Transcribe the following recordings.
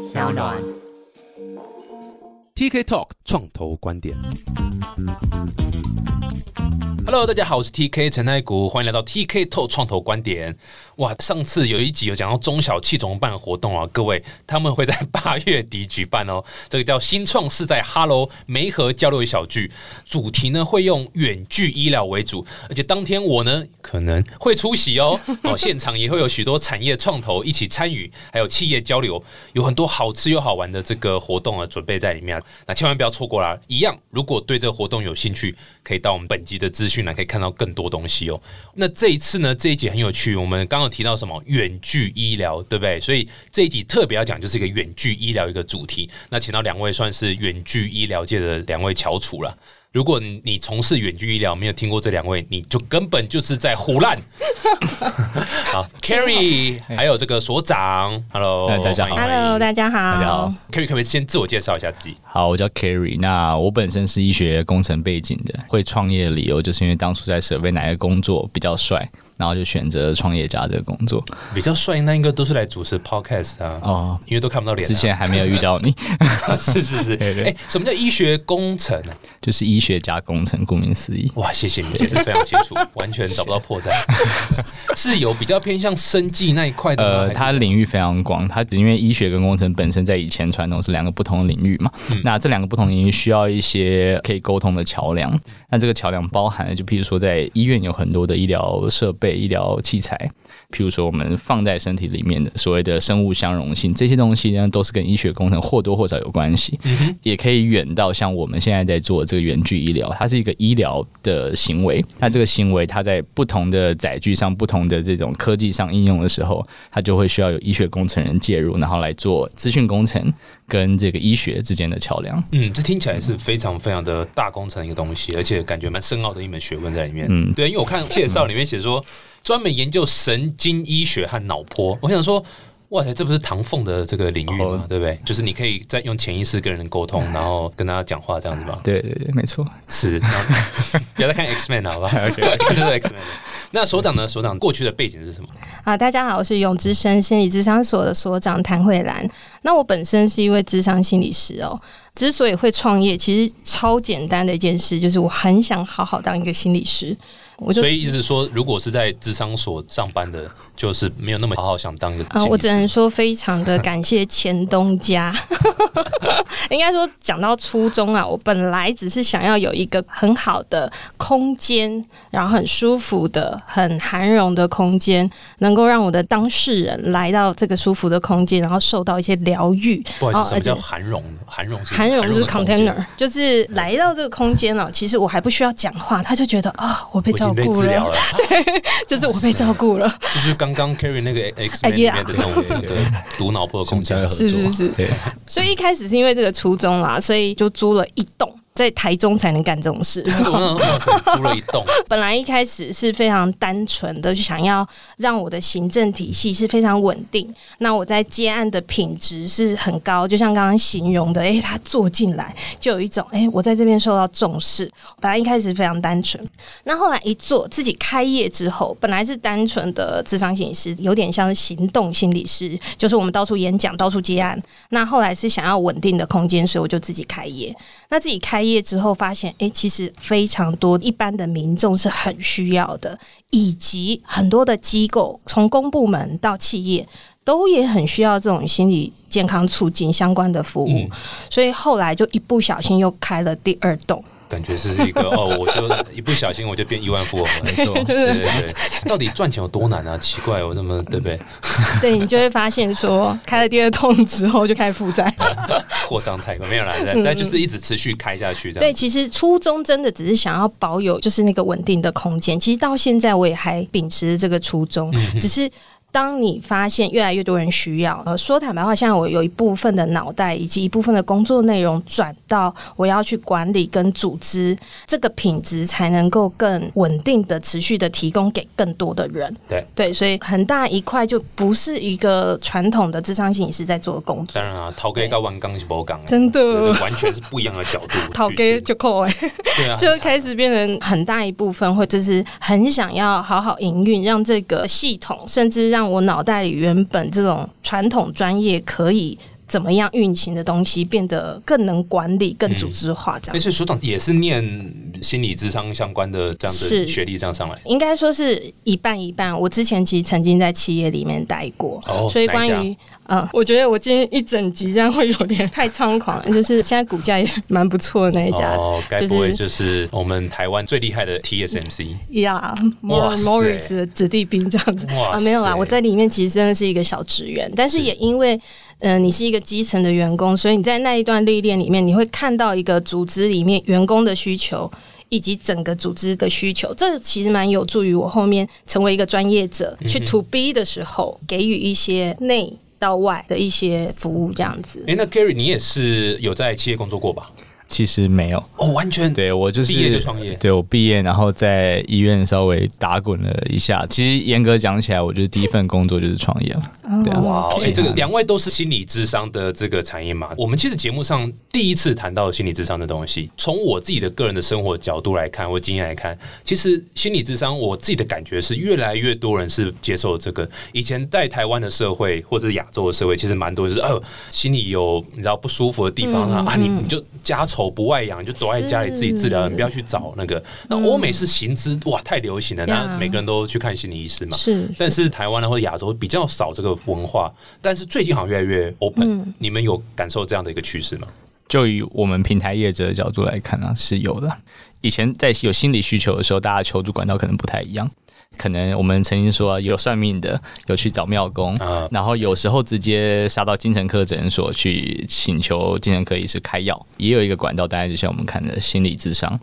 小暖。TK Talk 创投观点。Hello，大家好，我是 TK 陈太谷，欢迎来到 TK Talk 创投观点。哇，上次有一集有讲到中小企怎么办活动啊，各位他们会在 八月底举办哦，这个叫新创是在 Hello 梅河交流小聚，主题呢会用远距医疗为主，而且当天我呢可能会出席哦，哦，现场也会有许多产业创投一起参与，还有企业交流，有很多好吃又好玩的这个活动啊准备在里面，那千万不要错过啦！一样，如果对这个活动有兴趣，可以到我们本集的资讯栏可以看到更多东西哦。那这一次呢，这一集很有趣，我们刚刚提到什么远距医疗，对不对？所以这一集特别要讲就是一个远距医疗一个主题。那请到两位算是远距医疗界的两位翘楚了。如果你从事远距医疗，没有听过这两位，你就根本就是在胡乱。好，Carrie，还有这个所长，Hello，哎大家好 Hello，大家好。大家好 Carrie 可不可以先自我介绍一下自己？好，我叫 Carry，。那我本身是医学工程背景的，会创业的理由就是因为当初在设备哪个工作比较帅，然后就选择创业家这个工作。比较帅，那应该都是来主持 Podcast 啊，哦，因为都看不到脸啊、之前还没有遇到你，是 是是，哎什么叫医学工程啊？就是医学加工程，顾名思义。哇，谢谢你解释非常清楚，完全找不到破绽。是有比较偏向生技那一块的？呃，它领域非常广，它因为医学跟工程本身在以前传统是两个不同的领域嘛，那这两个不同领域需要一些可以沟通的桥梁。那这个桥梁包含了，就譬如说在医院有很多的医疗设备、医疗器材，譬如说我们放在身体里面的所谓的生物相容性，这些东西呢都是跟医学工程或多或少有关系，也可以远到像我们现在在做这个远距医疗，它是一个医疗的行为。那这个行为它在不同的载具上、不同的这种科技上应用的时候，它就会需要有医学工程人介入，然后来做资讯工程跟这个医学之间的桥梁。嗯，这听起来是非常非常的大工程一个东西，而且感觉蛮深奥的一门学问在里面。嗯对，因为我看介绍里面写说，专门研究神经医学和脑波，我想说。哇塞，这不是唐凤的这个领域吗？哦对不对？就是你可以在用潜意识跟人沟通，然后跟他讲话这样子吗？对对对，没错。是，不要再看 X Man 了，好吧？看就是 X Man。那所长呢？所长过去的背景是什么？啊，大家好，我是永之声心理咨商所的所长谭慧兰。那我本身是一位咨商心理师哦。之所以会创业，其实超简单的一件事，就是我很想好好当一个心理师。我就所以意思是说，如果是在智商所上班的，就是没有那么好好想当一个啊、师。我只能说非常的感谢前东家。应该说讲到初衷啊，我本来只是想要有一个很好的空间，然后很舒服的、很涵容的空间，能够让我的当事人来到这个舒服的空间，然后受到一些疗愈。不好意思，哦什么叫涵容？涵容是涵容就是 container，就是来到这个空间了、其实我还不需要讲话，他就觉得啊、我被照顾了，治疗了，就是我被照顾了。就是刚刚 Carry 那个 X 里面的那种对毒脑波的空间合。作是是是对，所以一开始是因为这个初衷啦，所以就租了一栋。在台中才能干这种事。租了一栋，本来一开始是非常单纯的，就想要让我的行政体系是非常稳定。那我在接案的品质是很高，就像刚刚形容的，诶，他坐进来就有一种，诶，我在这边受到重视。本来一开始非常单纯，那后来一做自己开业之后，本来是单纯的智商心理师，有点像是行动心理师，就是我们到处演讲、到处接案。那后来是想要稳定的空间，所以我就自己开业。那自己开业之后，发现诶，其实非常多一般的民众是很需要的，以及很多的机构，从公部门到企业，都也很需要这种心理健康促进相关的服务。嗯所以后来就一不小心又开了第二栋。感觉是一个 哦，我就一不小心我就变亿万富翁了。没错。对对对，到底赚钱有多难啊？奇怪，我这么对不对？对你就会发现说，开了第二桶之后就开始负债。扩张太快，没有啦，但但就是一直持续开下去这对，其实初衷真的只是想要保有就是那个稳定的空间。其实到现在我也还秉持这个初衷，只是。当你发现越来越多人需要，呃，说坦白话，现在我有一部分的脑袋以及一部分的工作内容转到我要去管理跟组织，这个品质才能够更稳定的、持续的提供给更多的人。对对，所以很大一块就不是一个传统的智商心理师在做的工作当。然啊，陶给跟万刚是不讲，真的这完全是不一样的角度去。讨给就扣哎，对啊，就开始变成很大一部分，或者是很想要好好营运，让这个系统，甚至让我脑袋里原本这种传统专业可以怎么样运行的东西变得更能管理、更组织化，这样。但是署长也是念心理智商相关的这样子是学历这样上来。应该说是一半一半。我之前其实曾经在企业里面待过，哦所以关于嗯，我觉得我今天一整集这样会有点 太猖狂了，就是现在股价也蛮不错的那一家，哦，该就不会是就是我们台湾最厉害的 TSMC？呀 Morris 的子弟兵这样子啊，没有啦，我在里面其实真的是一个小职员，但是也因为。嗯、你是一个基层的员工，所以你在那一段历练里面，你会看到一个组织里面员工的需求，以及整个组织的需求。这其实蛮有助于我后面成为一个专业者，嗯去 to B 的时候，给予一些内到外的一些服务，这样子。哎，那 Gary 你也是有在企业工作过吧？其实没有，哦，完全对我就是毕业就创业对我毕业，然后在医院稍微打滚了一下。其实严格讲起来，我就是第一份工作就是创业了。对啊，哇，哎、OK 这个两位都是心理智商的这个产业嘛。我们其实节目上第一次谈到心理智商的东西，从我自己的个人的生活角度来看，或经验来看，其实心理智商我自己的感觉是越来越多人是接受这个。以前在台湾的社会或者是亚洲的社会，其实蛮多就是，哦，心里有你知道不舒服的地方啊，啊，你你就家丑不外扬，就躲在家里自己治疗，你不要去找那个。那欧美是行之哇太流行了，那每个人都去看心理医师嘛。是，但是台湾呢或者亚洲比较少这个文化，但是最近好像越来越 open、你们有感受这样的一个趋势吗？就以我们平台业者的角度来看呢、是有的。以前在有心理需求的时候，大家求助管道可能不太一样。可能我们曾经说有算命的，有去找庙公，啊然后有时候直接杀到精神科诊所去请求精神科医师开药，也有一个管道，大概就像我们看的心理智商。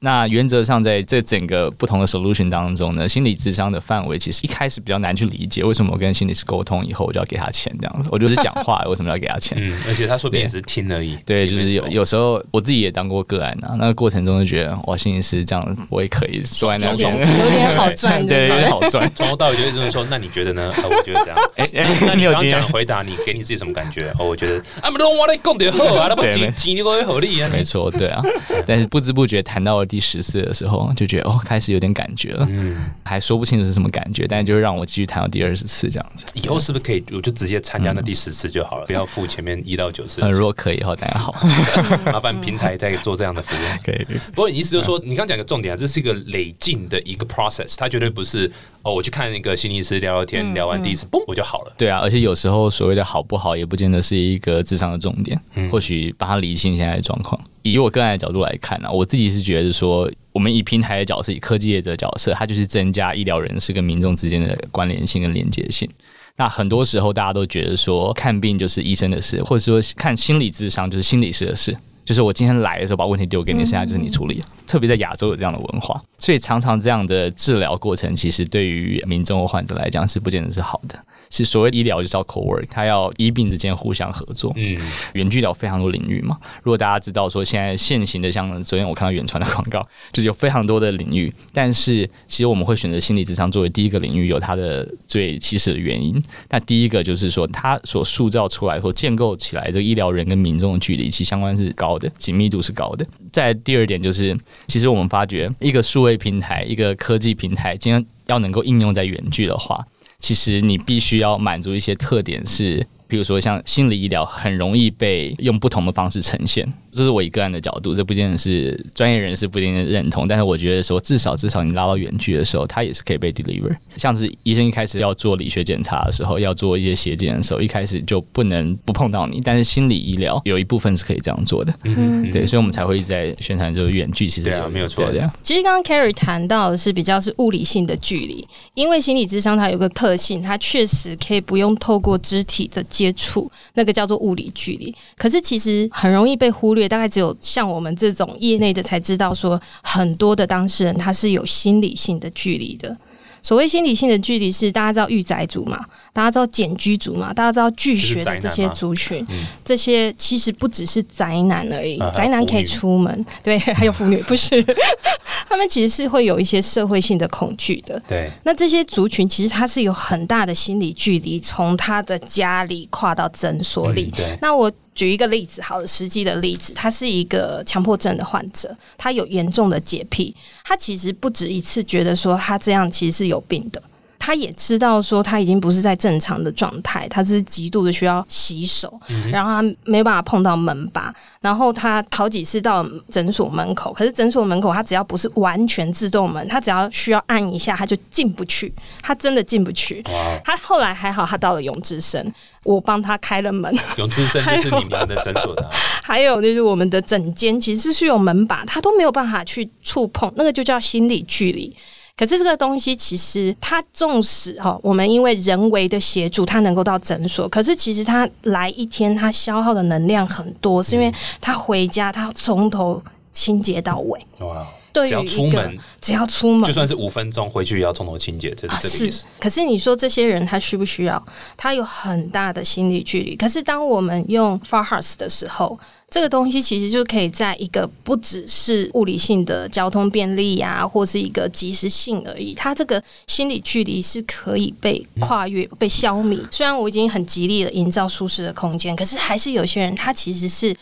那原则上，在这整个不同的 solution 当中呢，心理智商的范围其实一开始比较难去理解，为什么我跟心理师沟通以后，我就要给他钱这样子？我就是讲话，为什么要给他钱？嗯，而且他说不定也只是听而已。对，就是有有时候我自己也当过个案啊，那个过程中就觉得哇，心理师这样我也可以坐在那有边，点 有点好赚，对，有对点好赚。从头到尾就一直说，那你觉得呢？啊，我觉得这样。哎、哎那你有经验？讲的回答，你给你自己什么感觉？哦，我觉得啊，不懂我来讲的好啊，那不对没钱钱你会合理啊。没错，对啊，但是不知不觉谈到了第十次的时候，就觉得哦，开始有点感觉了，嗯，还说不清楚是什么感觉，但是就会让我继续谈到第二十次这样子。以后是不是可以，我就直接参加那第十次就好了，不要付前面一到九次呃，如果可以的话，当然好，麻烦平台再做这样的服务。可以。不过你意思就是说，你刚刚讲个重点啊，这是一个累进的一个 process，它绝对不是哦，我去看一个心理师聊聊天，聊完第一次，嘣我就好了。对啊，而且有时候所谓的好不好，也不见得是一个智商的重点，或许把它理清现在的状况。以我个人的角度来看呢、啊，我自己是觉得说，我们以平台的角色，以科技业者的角色，它就是增加医疗人士跟民众之间的关联性跟连接性。那很多时候大家都觉得说，看病就是医生的事，或者说看心理智商就是心理师的事。就是我今天来的时候把问题丢给你，剩下就是你处理。特别在亚洲有这样的文化，所以常常这样的治疗过程，其实对于民众或患者来讲是不见得是好的。是所谓医疗就是要 co work，它要医病之间互相合作。嗯，远距疗非常多领域嘛。如果大家知道说现在现行的，像昨天我看到远传的广告，就是有非常多的领域，但是其实我们会选择心理智商作为第一个领域，有它的最起始的原因。那第一个就是说，它所塑造出来或建构起来的医疗人跟民众的距离，其实相关是高的，紧密度是高的。再第二点就是，其实我们发觉一个数位平台，一个科技平台，今天要能够应用在远距的话，其实你必须要满足一些特点是。比如说，像心理医疗很容易被用不同的方式呈现，这是我以个案的角度，这不见得是专业人士不一定认同，但是我觉得说，至少至少你拉到远距的时候，它也是可以被 deliver。像是医生一开始要做理学检查的时候，要做一些血检的时候，一开始就不能不碰到你，但是心理医疗有一部分是可以这样做的，嗯，对，所以我们才会一直在宣传就是远距，其实对啊没有错。对啊，其实刚刚 Carrie 谈到的是比较是物理性的距离，因为心理智商它有个特性，它确实可以不用透过肢体的接接触，那个叫做物理距离。可是其实很容易被忽略，大概只有像我们这种业内的才知道说，很多的当事人他是有心理性的距离的。所谓心理性的距离是大家知道御宅族嘛，大家知道简居族嘛，大家知道拒学的这些族群，这些其实不只是宅男而已，啊宅男可以出门，对，还有妇女不是，他们其实是会有一些社会性的恐惧的。对，那这些族群其实他是有很大的心理距离，从他的家里跨到诊所里。嗯对，那我举一个例子，好的，实际的例子，他是一个强迫症的患者，他有严重的洁癖，他其实不止一次觉得说他这样其实是有病的。他也知道说他已经不是在正常的状态，他是极度的需要洗手，然后他没办法碰到门把，然后他好几次到诊所门口，可是诊所门口他只要不是完全自动门，他只要需要按一下他就进不去，他真的进不去。他后来还好，他到了永之生，我帮他开了门。永之生就是你们的诊所的，还有就是我们的诊间其实是有门把，他都没有办法去触碰，那个就叫心理距离。可是这个东西其实它纵使哈，我们因为人为的协助，它能够到诊所，可是其实它来一天，它消耗的能量很多，是因为它回家它从头清洁到尾。哇！只要出门，只要出门，就算是五分钟回去也要从头清洁，这这个意思。可是你说这些人他需不需要？他有很大的心理距离。可是当我们用 Far House 的时候。这个东西其实就可以在一个不只是物理性的交通便利呀，或是一个及时性而已。它这个心理距离是可以被跨越、被消弭。虽然我已经很极力的营造舒适的空间，可是还是有些人他其实是。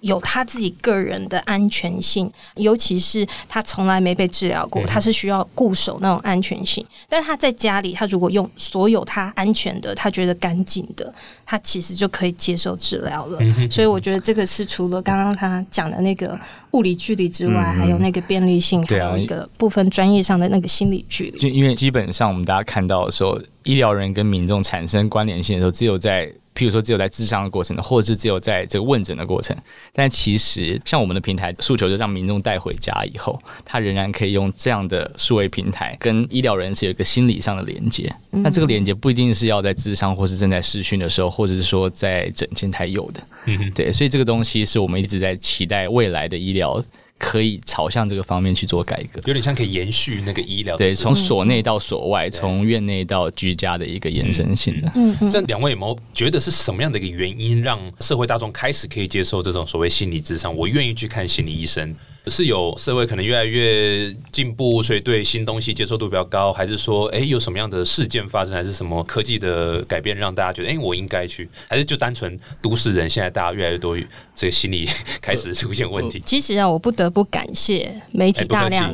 有他自己个人的安全性，尤其是他从来没被治疗过，他是需要固守那种安全性。但他在家里，他如果用所有他安全的、他觉得干净的，他其实就可以接受治疗了。所以我觉得这个是除了刚刚他讲的那个物理距离之外，还有那个便利性，还有一个部分专业上的那个心理距离。就因为基本上我们大家看到的时候，医疗人跟民众产生关联性的时候，只有在。譬如说，只有在智商的过程，或者是只有在这个问诊的过程，但其实像我们的平台诉求，就让民众带回家以后，他仍然可以用这样的数位平台跟医疗人士有一个心理上的连接。那这个连接不一定是要在智商或是正在试训的时候，或者是说在诊间才有的。嗯，对，所以这个东西是我们一直在期待未来的医疗。可以朝向这个方面去做改革，有点像可以延续那个医疗，对，从所内到所外，从院内到居家的一个延伸性的。嗯，这两位有没有觉得是什么样的一个原因，让社会大众开始可以接受这种所谓心理智商？我愿意去看心理医生。是有社会可能越来越进步，所以对新东西接受度比较高，还是说，哎，有什么样的事件发生，还是什么科技的改变让大家觉得，哎，我应该去，还是就单纯都市人现在大家越来越多这个心理开始出现问题？其实啊，我不得不感谢媒体大量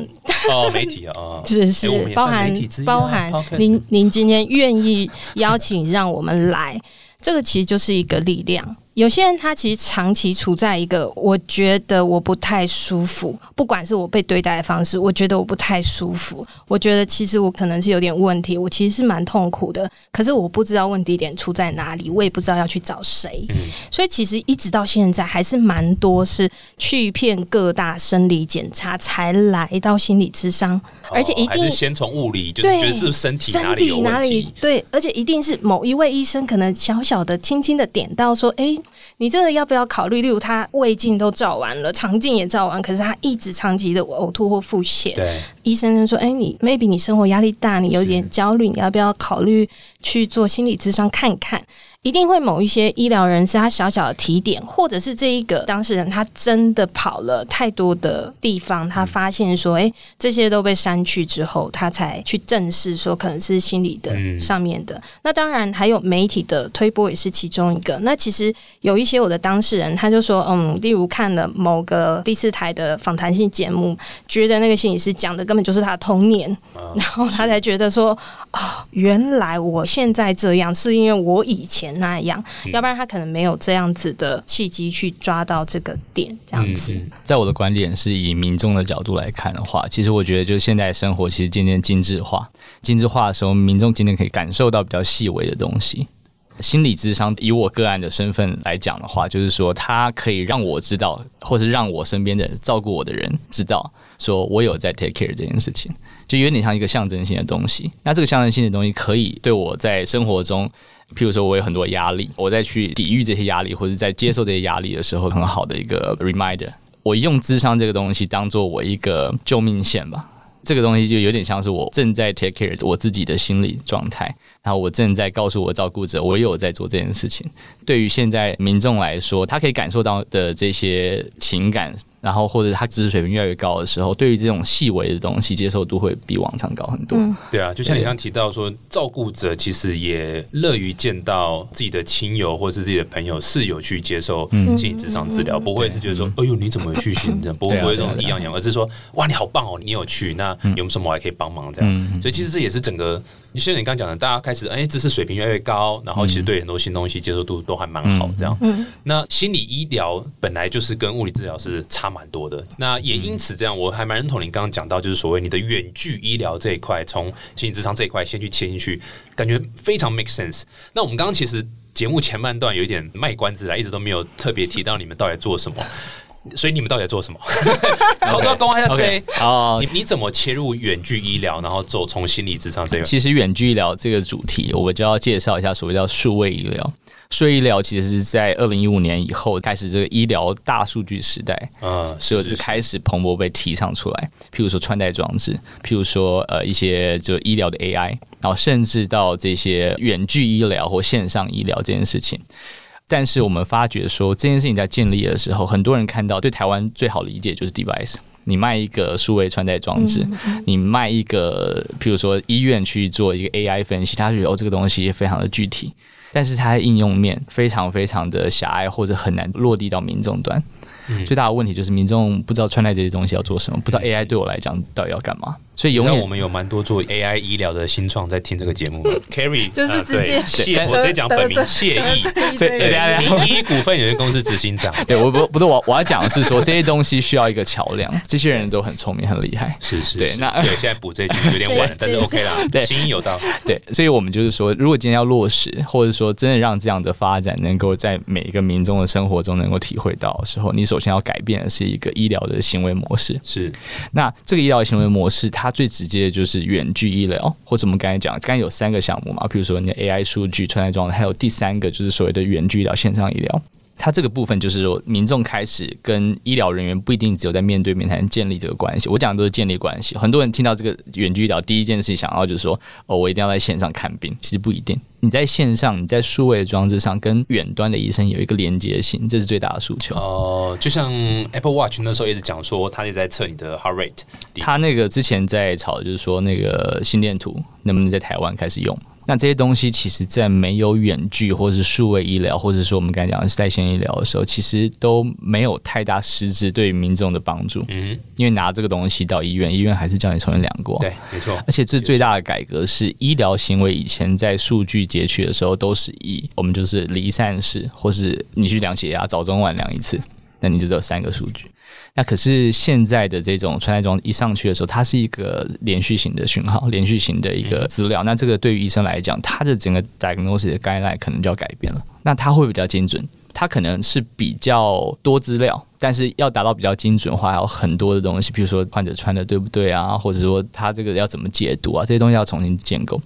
哦，媒体 啊，只是包含包含您您今天愿意邀请让我们来，这个其实就是一个力量。有些人他其实长期处在一个，我觉得我不太舒服，不管是我被对待的方式，我觉得我不太舒服，我觉得其实我可能是有点问题，我其实是蛮痛苦的，可是我不知道问题点出在哪里，我也不知道要去找谁，所以其实一直到现在还是蛮多是去骗各大生理检查才来到心理智商，而且一定先从物理，就是觉得是身体哪里有问题，对，而且一定是某一位医生可能小小的、轻轻的点到说，哎。你这个要不要考虑？例如他胃镜都照完了，肠镜也照完，可是他一直长期的呕吐或腹泻。对，医生就说：“哎，你 maybe 你生活压力大，你有点焦虑，你要不要考虑去做心理咨商看看？”一定会某一些医疗人士他小小的提点，或者是这一个当事人他真的跑了太多的地方，他发现说，哎，这些都被删去之后，他才去正视说可能是心理的上面的。那当然还有媒体的推波也是其中一个。那其实有一些我的当事人他就说，嗯，例如看了某个第四台的访谈性节目，觉得那个心理师讲的根本就是他的童年，然后他才觉得说，啊，原来我现在这样是因为我以前。那样，要不然他可能没有这样子的契机去抓到这个点，这样子。在我的观点，是以民众的角度来看的话，其实我觉得，就是现在生活其实渐渐精致化，精致化的时候，民众今天可以感受到比较细微的东西。心理智商，以我个案的身份来讲的话，就是说，它可以让我知道，或是让我身边的照顾我的人知道，说我有在 take care 这件事情，就有点像一个象征性的东西。那这个象征性的东西，可以对我在生活中。譬如说，我有很多压力，我在去抵御这些压力，或者在接受这些压力的时候，很好的一个 reminder。我用智商这个东西当做我一个救命线吧。这个东西就有点像是我正在 take care 我自己的心理状态，然后我正在告诉我照顾者，我有在做这件事情。对于现在民众来说，他可以感受到的这些情感。然后或者他知识水平越来越高的时候，对于这种细微的东西接受度会比往常高很多。对啊，就像你刚刚提到说，照顾者其实也乐于见到自己的亲友或是自己的朋友室友去接受心理智商治疗，不会是觉得说，哎呦你怎么去 不会不会这种异样样，而是说，哇你好棒哦，你有去，那有什么我还可以帮忙？这样。所以其实这也是整个。你像你刚刚讲的，大家开始哎，知识水平越来越高，然后其实对很多新东西接受度都还蛮好，这样。嗯，那心理医疗本来就是跟物理治疗是差蛮多的，那也因此这样，我还蛮认同你刚刚讲到，就是所谓你的远距医疗这一块，从心理智商这一块先去切进去，感觉非常 make sense。那我们刚刚其实节目前半段有一点卖关子啦，一直都没有特别提到你们到底做什么。所以你们到底在做什么？好多公开在追哦。你你怎么切入远距医疗，然后走从心理智商这个？其实远距医疗这个主题，我就要介绍一下所谓叫数位医疗。数位医疗其实是在二零一五年以后开始这个医疗大数据时代啊，所以就开始蓬勃被提倡出来。譬如说穿戴装置，譬如说呃一些就医疗的 AI，然后甚至到这些远距医疗或线上医疗这件事情。但是我们发觉说这件事情在建立的时候，很多人看到对台湾最好理解就是 device。你卖一个数位穿戴装置，你卖一个，譬如说医院去做一个 AI 分析，他觉得哦这个东西非常的具体，但是它的应用面非常非常的狭隘，或者很难落地到民众端。最大的问题就是民众不知道穿戴这些东西要做什么，不知道 AI 对我来讲到底要干嘛。所以永远我们有蛮多做 AI 医疗的新创在听这个节目。Carry 就是直接谢，我直接讲本名谢意，对，名医股份有限公司执行长。对，我不不是我我要讲的是说这些东西需要一个桥梁，这些人都很聪明很厉害。是是，对，那对现在补这句有点晚，但是 OK 啦，对，心意有道。对，所以我们就是说，如果今天要落实，或者说真的让这样的发展能够在每一个民众的生活中能够体会到的时候，你首先要改变的是一个医疗的行为模式。是，那这个医疗行为模式，它最直接的就是。就是远距医疗，或者我们刚才讲，刚才有三个项目嘛，比如说你的 AI 数据、穿戴装，还有第三个就是所谓的远距医疗、线上医疗。它这个部分就是说，民众开始跟医疗人员不一定只有在面对面才能建立这个关系。我讲的都是建立关系。很多人听到这个远距医疗，第一件事想要就是说，哦，我一定要在线上看病。其实不一定，你在线上，你在数位的装置上跟远端的医生有一个连接性，这是最大的诉求。哦，就像 Apple Watch 那时候一直讲说，它也在测你的 heart rate。它那个之前在炒，就是说那个心电图能不能在台湾开始用。那这些东西，其实，在没有远距或者是数位医疗，或者说我们刚才讲的在线医疗的时候，其实都没有太大实质对民众的帮助。嗯，因为拿这个东西到医院，医院还是叫你重新量过。对，没错。而且这最大的改革是，医疗行为以前在数据截取的时候，都是以我们就是离散式，或是你去量血压，早中晚量一次，那你就只有三个数据。那可是现在的这种穿戴装一上去的时候，它是一个连续型的讯号，连续型的一个资料。那这个对于医生来讲，他的整个 diagnosis 的 guideline 可能就要改变了。那它会比较精准，它可能是比较多资料，但是要达到比较精准化，还有很多的东西，比如说患者穿的对不对啊，或者说他这个要怎么解读啊，这些东西要重新建构。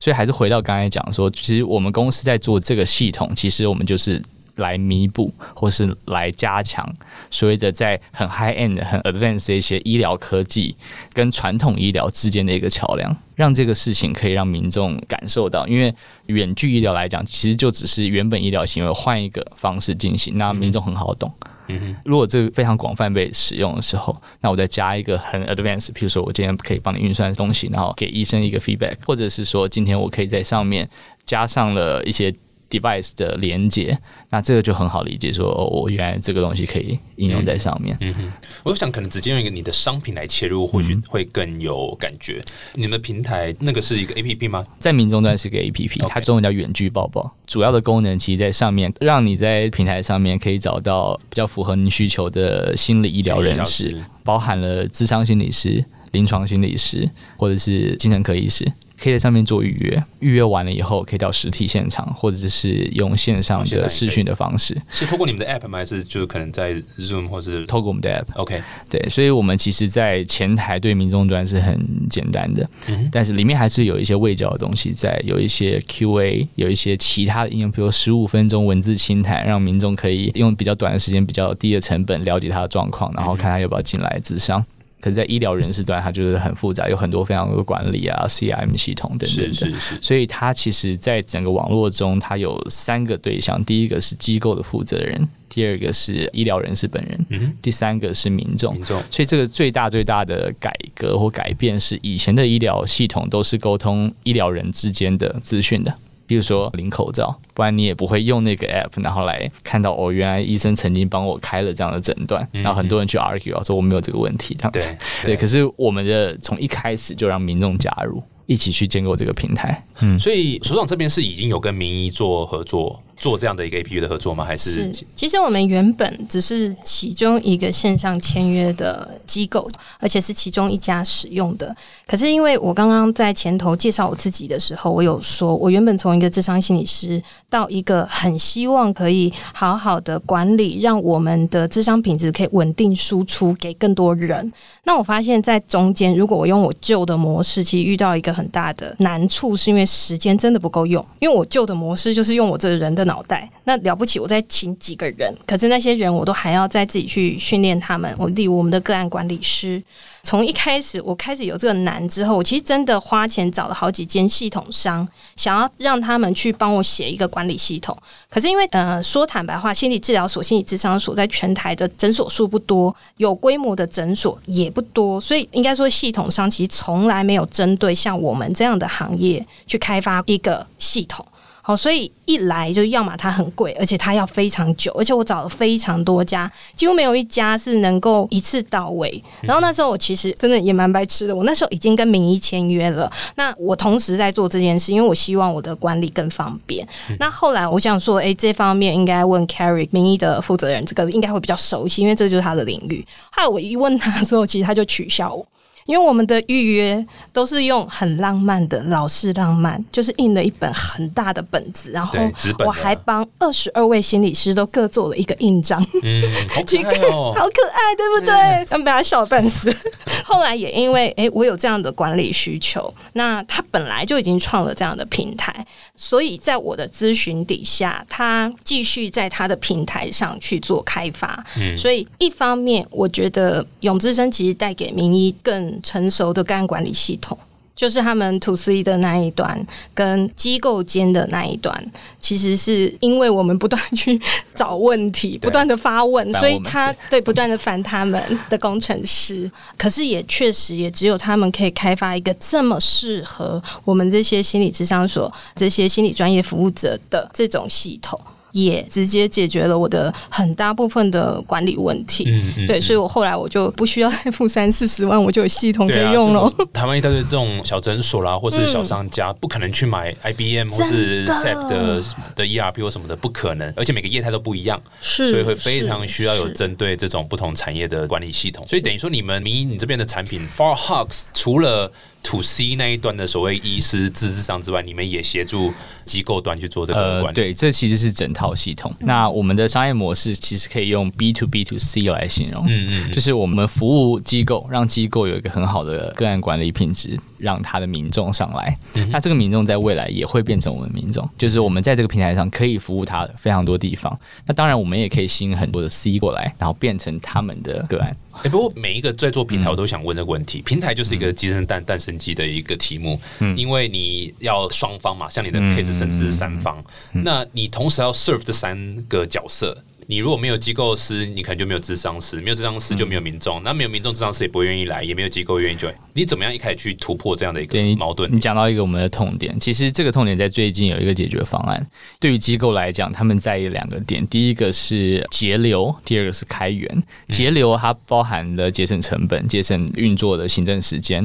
所以还是回到刚才讲说，其实我们公司在做这个系统，其实我们就是。来弥补，或是来加强所谓的在很 high end、很 advanced 的一些医疗科技跟传统医疗之间的一个桥梁，让这个事情可以让民众感受到。因为远距医疗来讲，其实就只是原本医疗行为换一个方式进行，那民众很好懂。嗯哼，如果这个非常广泛被使用的时候，那我再加一个很 advanced，比如说我今天可以帮你运算东西，然后给医生一个 feedback，或者是说今天我可以在上面加上了一些。Device 的连接，那这个就很好理解，说我原来这个东西可以应用在上面。嗯哼，我想可能直接用一个你的商品来切入，或许会更有感觉。你们平台那个是一个 A P P 吗？在民众端是个 A P P，它中文叫远距抱抱。主要的功能其实在上面，让你在平台上面可以找到比较符合你需求的心理医疗人士，包含了智商心理师、临床心理师或者是精神科医师。可以在上面做预约，预约完了以后可以到实体现场，或者是用线上的视讯的方式。是透过你们的 App 吗？还是就是可能在 Zoom 或是透过我们的 App？OK，对，所以我们其实，在前台对民众端是很简单的，但是里面还是有一些未教的东西在，有一些 QA，有一些其他的应用，比如十五分钟文字清谈，让民众可以用比较短的时间、比较低的成本了解他的状况，然后看他要不要进来咨商。可是，在医疗人士端，它就是很复杂，有很多非常多的管理啊、CRM 系统等等的，所以它其实，在整个网络中，它有三个对象：第一个是机构的负责人，第二个是医疗人士本人，第三个是民众。民众。所以，这个最大最大的改革或改变是，以前的医疗系统都是沟通医疗人之间的资讯的。比如说领口罩，不然你也不会用那个 app，然后来看到哦，原来医生曾经帮我开了这样的诊断，然后很多人去 argue 说我没有这个问题，这样子。对，可是我们的从一开始就让民众加入，一起去建构这个平台。嗯所以所长这边是已经有跟名医做合作，做这样的一个 A P P 的合作吗？还是是，其实我们原本只是其中一个线上签约的机构，而且是其中一家使用的。可是因为我刚刚在前头介绍我自己的时候，我有说，我原本从一个智商心理师到一个很希望可以好好的管理，让我们的智商品质可以稳定输出给更多人。那我发现，在中间，如果我用我旧的模式，其实遇到一个很大的难处，是因为时间真的不够用。因为我旧的模式就是用我这个人的脑脑袋，那了不起，我再请几个人，可是那些人我都还要再自己去训练他们。我例如我们的个案管理师。从一开始，我开始有这个难之后，我其实真的花钱找了好几间系统商，想要让他们去帮我写一个管理系统。可是因为呃，说坦白话，心理治疗所、心理智商所在全台的诊所数不多，有规模的诊所也不多，所以应该说系统商其实从来没有针对像我们这样的行业去开发一个系统。好，所以一来就要么它很贵，而且它要非常久，而且我找了非常多家，几乎没有一家是能够一次到位。然后那时候我其实真的也蛮白痴的，我那时候已经跟名医签约了，那我同时在做这件事，因为我希望我的管理更方便。那后来我想说，哎，这方面应该问 Carrie 名医的负责人，这个应该会比较熟悉，因为这就是他的领域。后来我一问他之后，其实他就取笑我。因为我们的预约都是用很浪漫的老式浪漫，就是印了一本很大的本子，然后我还帮二十二位心理师都各做了一个印章，嗯，好可爱哦，好可爱，对不对？他们被他笑半死。后来也因为哎，我有这样的管理需求，那他本来就已经创了这样的平台，所以在我的咨询底下，他继续在他的平台上去做开发。嗯，所以一方面，我觉得永之生其实带给名医更。成熟的个案管理系统，就是他们 to C 的那一端跟机构间的那一端，其实是因为我们不断去找问题，不断的发问，所以他对不断的烦他们的工程师。可是也确实，也只有他们可以开发一个这么适合我们这些心理智商所、这些心理专业服务者的这种系统。也直接解决了我的很大部分的管理问题，对，所以我后来我就不需要再付三四十万，我就有系统可以用了。台湾一大堆这种小诊所啦，或是小商家，不可能去买 IBM 或是 SAP 的的 ERP 或什么的，不可能。而且每个业态都不一样，是，所以会非常需要有针对这种不同产业的管理系统。所以等于说，你们民营你这边的产品 For Hugs 除了 To C 那一端的所谓医师资质上之外，你们也协助机构端去做这个管理。对，这其实是整套系统。那我们的商业模式其实可以用 B to B to C 来形容，嗯嗯，就是我们服务机构，让机构有一个很好的个案管理品质，让他的民众上来。那这个民众在未来也会变成我们民众，就是我们在这个平台上可以服务他的非常多地方。那当然，我们也可以吸引很多的 C 过来，然后变成他们的个案。哎，不过每一个在做平台，我都想问这个问题：平台就是一个鸡生蛋，蛋生鸡的一个题目，嗯因为你要双方嘛，像你的 case 甚至是三方，那你同时要 serve 这三个角色。你如果没有机构师，你可能就没有智商师；没有智商师就没有民众，那没有民众，智商师也不会愿意来，也没有机构愿意 join。你怎么样一开始去突破这样的一个矛盾？你讲到一个我们的痛点，其实这个痛点在最近有一个解决方案。对于机构来讲，他们在意两个点：第一个是节流，第二个是开源。节流它包含了节省成本、节省运作的行政时间；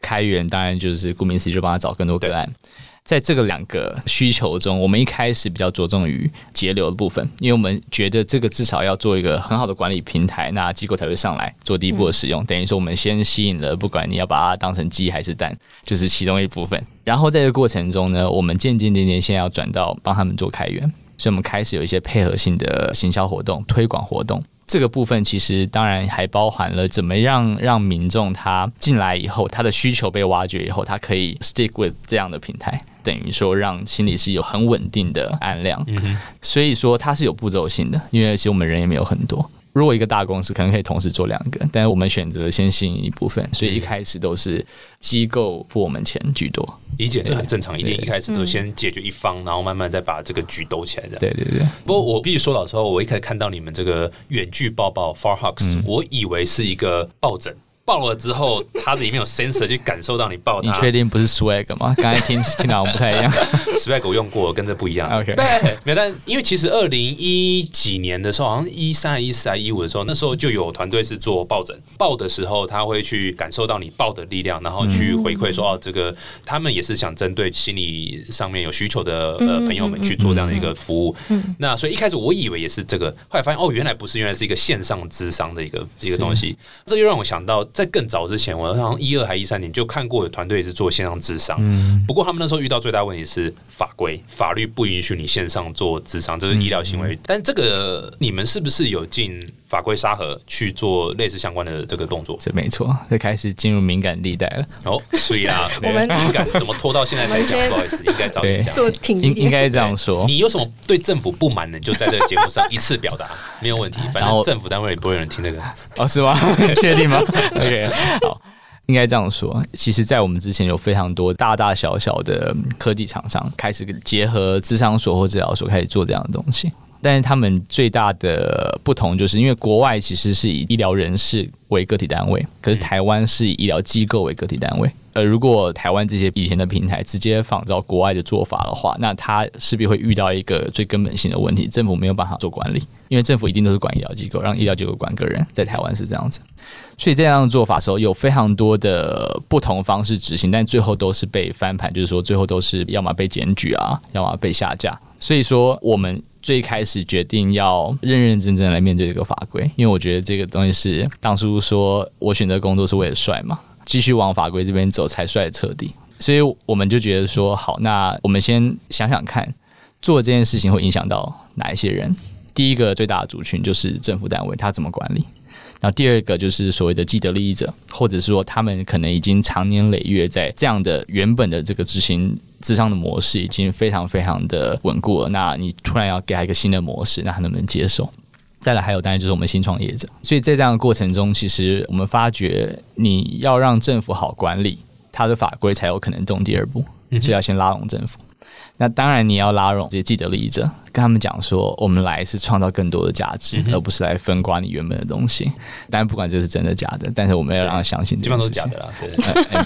开源当然就是顾名思义，就帮他找更多个案。在这个两个需求中，我们一开始比较着重于节流的部分，因为我们觉得这个至少要做一个很好的管理平台，那机构才会上来做第一步的使用。等于说，我们先吸引了，不管你要把它当成鸡还是蛋，就是其中一部分。然后在这个过程中呢，我们渐渐渐渐现在要转到帮他们做开源，所以我们开始有一些配合性的行销活动、推广活动。这个部分其实当然还包含了怎么样让民众他进来以后，他的需求被挖掘以后，他可以 stick with 这样的平台。等于说，让心理是有很稳定的案量，所以说它是有步骤性的，因为其实我们人也没有很多。如果一个大公司可能可以同时做两个，但是我们选择先吸引一部分，所以一开始都是机构付我们钱居多。理解这很正常，一定一开始都先解决一方，然后慢慢再把这个局兜起来。这样对对对。不过我必须说老实话，我一开始看到你们这个远距抱抱 Far Hugs，我以为是一个抱枕。抱了之后，它里面有 sensor 去感受到你抱它。你确定不是 swag 吗？刚才听听到不太一样。swag 我用过，跟这不一样。OK 对，没有，但因为其实二零一几年的时候，好像一三、一四、还一五的时候，那时候就有团队是做抱枕，抱的时候他会去感受到你抱的力量，然后去回馈说、哦，这个他们也是想针对心理上面有需求的呃朋友们去做这样的一个服务。那所以一开始我以为也是这个，后来发现哦，原来不是，原来是一个线上智商的一个一个东西。这就让我想到，在更早之前，我好像一二还一三年就看过有团队是做线上智商，不过他们那时候遇到最大问题是法规，法律不允许你线上做智商，这是医疗行为。但这个你们是不是有进法规沙盒去做类似相关的这个动作？这没错，这开始进入敏感地带了。哦，所以啦，我们敏感怎么拖到现在才讲？不好意思，应该早点讲。做挺应应该这样说。你有什么对政府不满的，你就在这个节目上一次表达，没有问题。反正政府单位也不会有人听这个。哦，是吗？确定吗？OK，好，应该这样说。其实，在我们之前有非常多大大小小的科技厂商开始结合智商所或治疗所开始做这样的东西，但是他们最大的不同就是因为国外其实是以医疗人士为个体单位，可是台湾是以医疗机构为个体单位。呃，如果台湾这些以前的平台直接仿照国外的做法的话，那它势必会遇到一个最根本性的问题：政府没有办法做管理，因为政府一定都是管医疗机构，让医疗机构管个人，在台湾是这样子。所以这样的做法时候，有非常多的不同方式执行，但最后都是被翻盘，就是说最后都是要么被检举啊，要么被下架。所以说，我们最开始决定要认认真真来面对这个法规，因为我觉得这个东西是当初说我选择工作是为了帅嘛，继续往法规这边走才算彻底。所以我们就觉得说，好，那我们先想想看，做这件事情会影响到哪一些人。第一个最大的族群就是政府单位，他怎么管理？然后第二个就是所谓的既得利益者，或者是说他们可能已经长年累月在这样的原本的这个执行智商的模式已经非常非常的稳固了。那你突然要给他一个新的模式，那他能不能接受？再来还有当然就是我们新创业者，所以在这样的过程中，其实我们发觉你要让政府好管理，它的法规才有可能动第二步，所以要先拉拢政府。那当然，你要拉拢这些既得利益者，跟他们讲说，我们来是创造更多的价值，而不是来分刮你原本的东西。当然，不管这是真的假的，但是我们要让他相信，基本上都是假的。啦。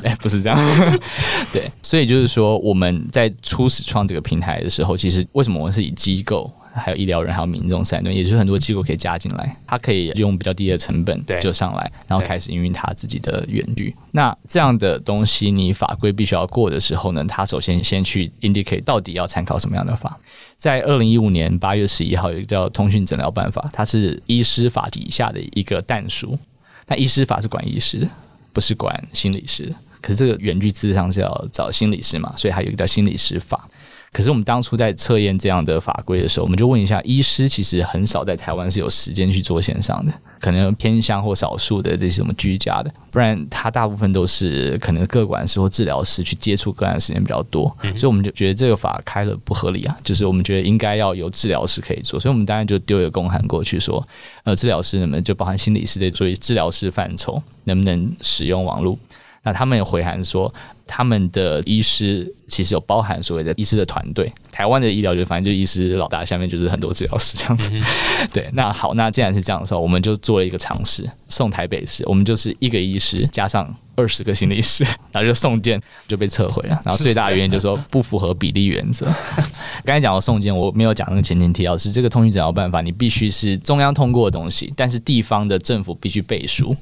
对，不是这样。对，所以就是说，我们在初始创这个平台的时候，其实为什么我们是以机构？还有医疗人，还有民众三端，也就是很多机构可以加进来，它可以用比较低的成本对就上来，然后开始营运它自己的远距。那这样的东西，你法规必须要过的时候呢，它首先先去 indicate 到底要参考什么样的法。在二零一五年八月十一号有一个叫《通讯诊疗办法》，它是医师法底下的一个但书。那医师法是管医师，不是管心理师。可是这个远距智商是要找心理师嘛，所以还有一个叫心理师法。可是我们当初在测验这样的法规的时候，我们就问一下，医师其实很少在台湾是有时间去做线上的，可能偏向或少数的这些什么居家的，不然他大部分都是可能各管师或治疗师去接触个案的时间比较多，所以我们就觉得这个法开了不合理啊，就是我们觉得应该要有治疗师可以做，所以我们当然就丢一个公函过去说，呃，治疗师能不能就包含心理师的，作为治疗师范畴能不能使用网络？那他们也回函说，他们的医师其实有包含所谓的医师的团队。台湾的医疗就反正就医师老大下面就是很多治疗师这样子。对，那好，那既然是这样的时候，我们就做了一个尝试，送台北市，我们就是一个医师加上二十个心理师，然后就送件就被撤回了。然后最大的原因就是说不符合比例原则。刚才讲到送件，我没有讲那个前前提要是这个通讯诊疗办法，你必须是中央通过的东西，但是地方的政府必须背书，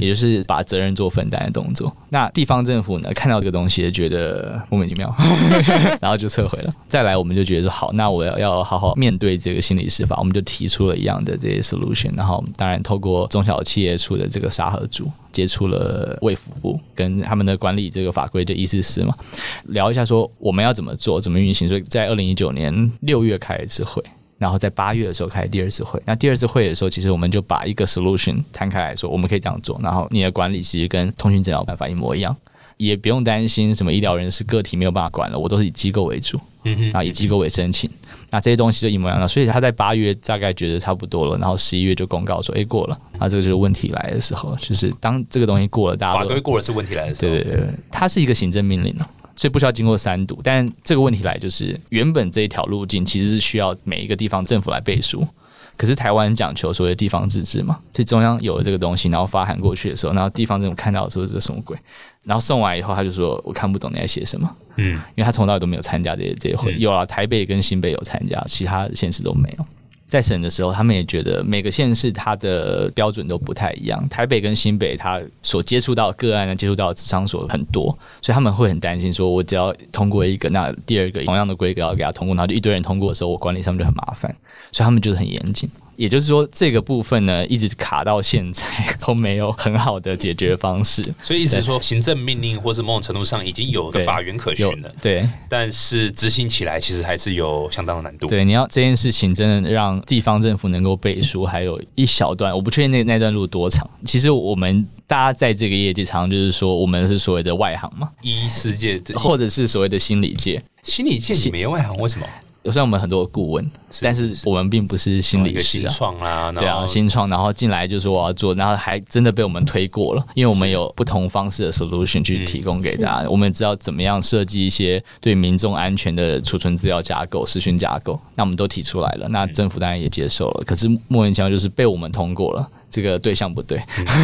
也就是把责任做分担的动作。那地方政府呢，看到这个东西觉得莫名其妙，然后就撤回了。再来，我们就觉得说好，那我要要好好面对这个心理师法，我们就提出了一样的这些 solution。然后，当然透过中小企业处的这个沙盒组，接触了卫福部跟他们的管理这个法规的意思是嘛，聊一下说我们要怎么做，怎么运行。所以在二零一九年六月开一次会。然后在八月的时候开第二次会，那第二次会的时候，其实我们就把一个 solution 摊开来说，我们可以这样做。然后你的管理其实跟通讯诊疗办法一模一样，也不用担心什么医疗人士个体没有办法管了，我都是以机构为主，然后以机构为申请，那这些东西就一模一样了。所以他在八月大概觉得差不多了，然后十一月就公告说，哎过了，那这个就是问题来的时候，就是当这个东西过了，大家都法规过了是问题来的时候。对对对，它是一个行政命令了。所以不需要经过三读，但这个问题来就是，原本这一条路径其实是需要每一个地方政府来背书，可是台湾讲求所谓地方自治嘛，所以中央有了这个东西，然后发函过去的时候，然后地方政府看到说这什么鬼，然后送完以后，他就说我看不懂你在写什么，嗯，因为他从到尾都没有参加这些这些会，有啊，台北跟新北有参加，其他县市都没有。在审的时候，他们也觉得每个县市它的标准都不太一样。台北跟新北，他所接触到个案呢，接触到的智商所很多，所以他们会很担心，说我只要通过一个，那第二个同样的规格要给他通过，然后就一堆人通过的时候，我管理上面就很麻烦，所以他们就是很严谨。也就是说，这个部分呢，一直卡到现在都没有很好的解决方式。所以意思是说，行政命令或是某种程度上已经有个法源可循了，对，但是执行起来其实还是有相当的难度。对，你要这件事情真的让地方政府能够背书，还有一小段，我不确定那那段路多长。其实我们大家在这个业界，常常就是说，我们是所谓的外行嘛，医世界，或者是所谓的心理界。心理界你没外行，为什么？虽然我们很多顾问，但是我们并不是心理师啊。新创啊，对啊，新创，然后进来就说我要做，然后还真的被我们推过了，因为我们有不同方式的 solution 去提供给大家。我们知道怎么样设计一些对民众安全的储存资料架构、视讯架构，那我们都提出来了，那政府当然也接受了。可是莫言强就是被我们通过了，这个对象不对，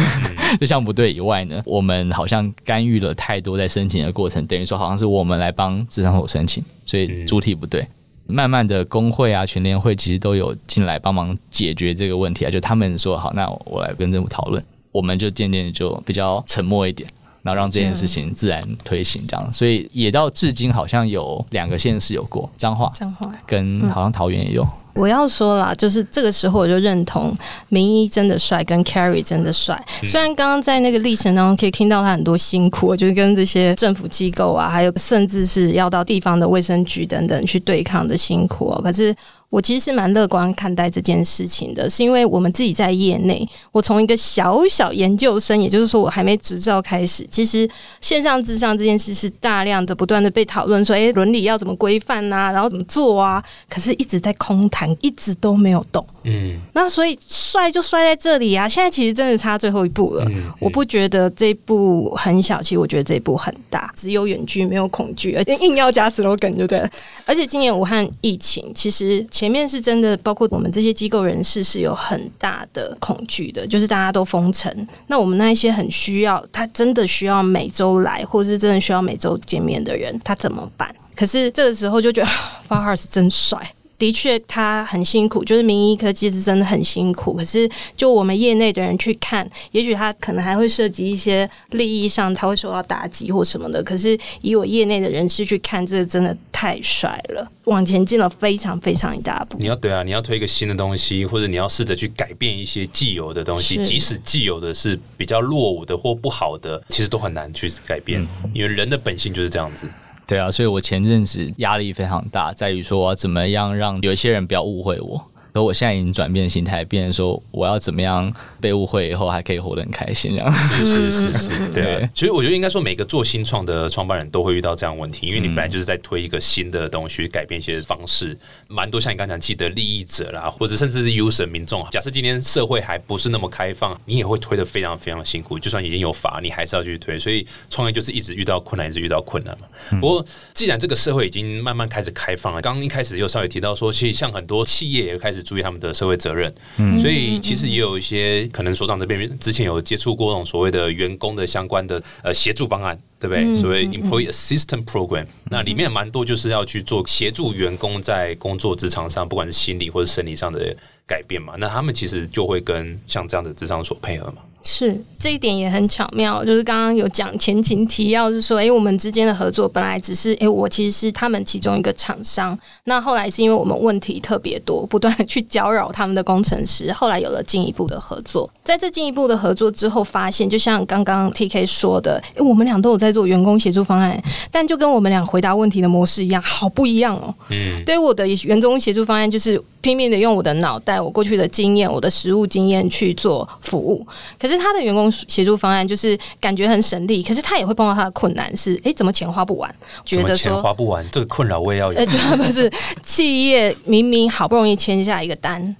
对象不对以外呢，我们好像干预了太多在申请的过程，等于说好像是我们来帮智商所申请，所以主体不对。慢慢的，工会啊、全联会其实都有进来帮忙解决这个问题啊。就他们说好，那我来跟政府讨论，我们就渐渐就比较沉默一点，然后让这件事情自然推行这样。所以也到至今好像有两个县市有过彰化，彰化跟好像桃园也有。我要说啦，就是这个时候我就认同明一真的帅，跟 Carrie 真的帅。虽然刚刚在那个历程当中可以听到他很多辛苦，就是跟这些政府机构啊，还有甚至是要到地方的卫生局等等去对抗的辛苦哦，可是。我其实是蛮乐观看待这件事情的，是因为我们自己在业内，我从一个小小研究生，也就是说我还没执照开始，其实线上之上这件事是大量的不断的被讨论，说诶伦理要怎么规范呐，然后怎么做啊，可是一直在空谈，一直都没有动。嗯，那所以帅就帅在这里啊！现在其实真的差最后一步了。我不觉得这一步很小，其实我觉得这一步很大。只有远距没有恐惧，而且硬要加 slogan 就对了。而且今年武汉疫情，其实前面是真的，包括我们这些机构人士是有很大的恐惧的，就是大家都封城。那我们那一些很需要，他真的需要每周来，或者是真的需要每周见面的人，他怎么办？可是这个时候就觉得发号是真帅。的确，他很辛苦，就是名医科技是真的很辛苦。可是，就我们业内的人去看，也许他可能还会涉及一些利益上，他会受到打击或什么的。可是，以我业内的人士去看，这个真的太帅了，往前进了非常非常一大步。你要对啊，你要推一个新的东西，或者你要试着去改变一些既有的东西，即使既有的是比较落伍的或不好的，其实都很难去改变，因为人的本性就是这样子。对啊，所以我前阵子压力非常大，在于说怎么样让有些人不要误会我。可我现在已经转变心态，变成说我要怎么样被误会以后还可以活得很开心，这样是是是是，对。其实我觉得应该说每个做新创的创办人都会遇到这样问题，因为你本来就是在推一个新的东西，改变一些方式，蛮多像你刚才记得利益者啦，或者甚至是 user 民众。假设今天社会还不是那么开放，你也会推的非常非常辛苦。就算已经有法，你还是要去推。所以创业就是一直遇到困难，一直遇到困难嘛。不过既然这个社会已经慢慢开始开放了，刚刚一开始又稍微提到说，其实像很多企业也开始。注意他们的社会责任，嗯所以其实也有一些可能所长这边之前有接触过那种所谓的员工的相关的呃协助方案，对不对？所谓 employee assistance program，那里面蛮多就是要去做协助员工在工作职场上，不管是心理或者生理上的改变嘛。那他们其实就会跟像这样的职场所配合嘛。是这一点也很巧妙，就是刚刚有讲前情提要，是说，哎，我们之间的合作本来只是，哎，我其实是他们其中一个厂商，那后来是因为我们问题特别多，不断的去搅扰他们的工程师，后来有了进一步的合作。在这进一步的合作之后，发现就像刚刚 T K 说的，哎，我们俩都有在做员工协助方案，但就跟我们俩回答问题的模式一样，好不一样哦。嗯，对我的员工协助方案就是拼命的用我的脑袋，我过去的经验，我的实务经验去做服务，可是。他的员工协助方案就是感觉很省力，可是他也会碰到他的困难是：哎，怎么钱花不完？觉得钱花不完，这个困扰我也要有。呃，不是企业明明好不容易签下一个单，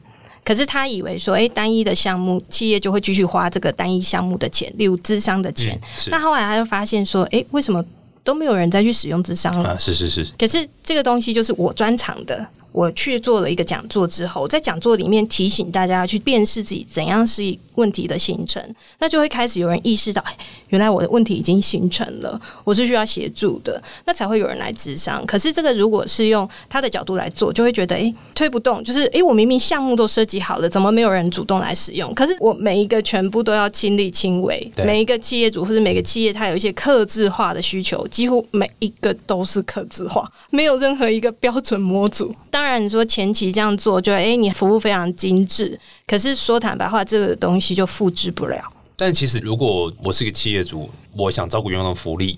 可是他以为说，哎，单一的项目企业就会继续花这个单一项目的钱，例如智商的钱。那后来他就发现说，哎，为什么都没有人再去使用智商了？是是是。可是这个东西就是我专长的。我去做了一个讲座之后，在讲座里面提醒大家去辨识自己怎样是问题的形成，那就会开始有人意识到，哎，原来我的问题已经形成了，我是需要协助的，那才会有人来咨商。可是这个如果是用他的角度来做，就会觉得，哎，推不动，就是哎，我明明项目都设计好了，怎么没有人主动来使用？可是我每一个全部都要亲力亲为，每一个企业主或者每个企业，它有一些克制化的需求，几乎每一个都是克制化，没有任何一个标准模组。当然，当然你说前期这样做，就哎，你服务非常精致，可是说坦白话，这个东西就复制不了。但其实，如果我是一个企业主，我想照顾员工的福利。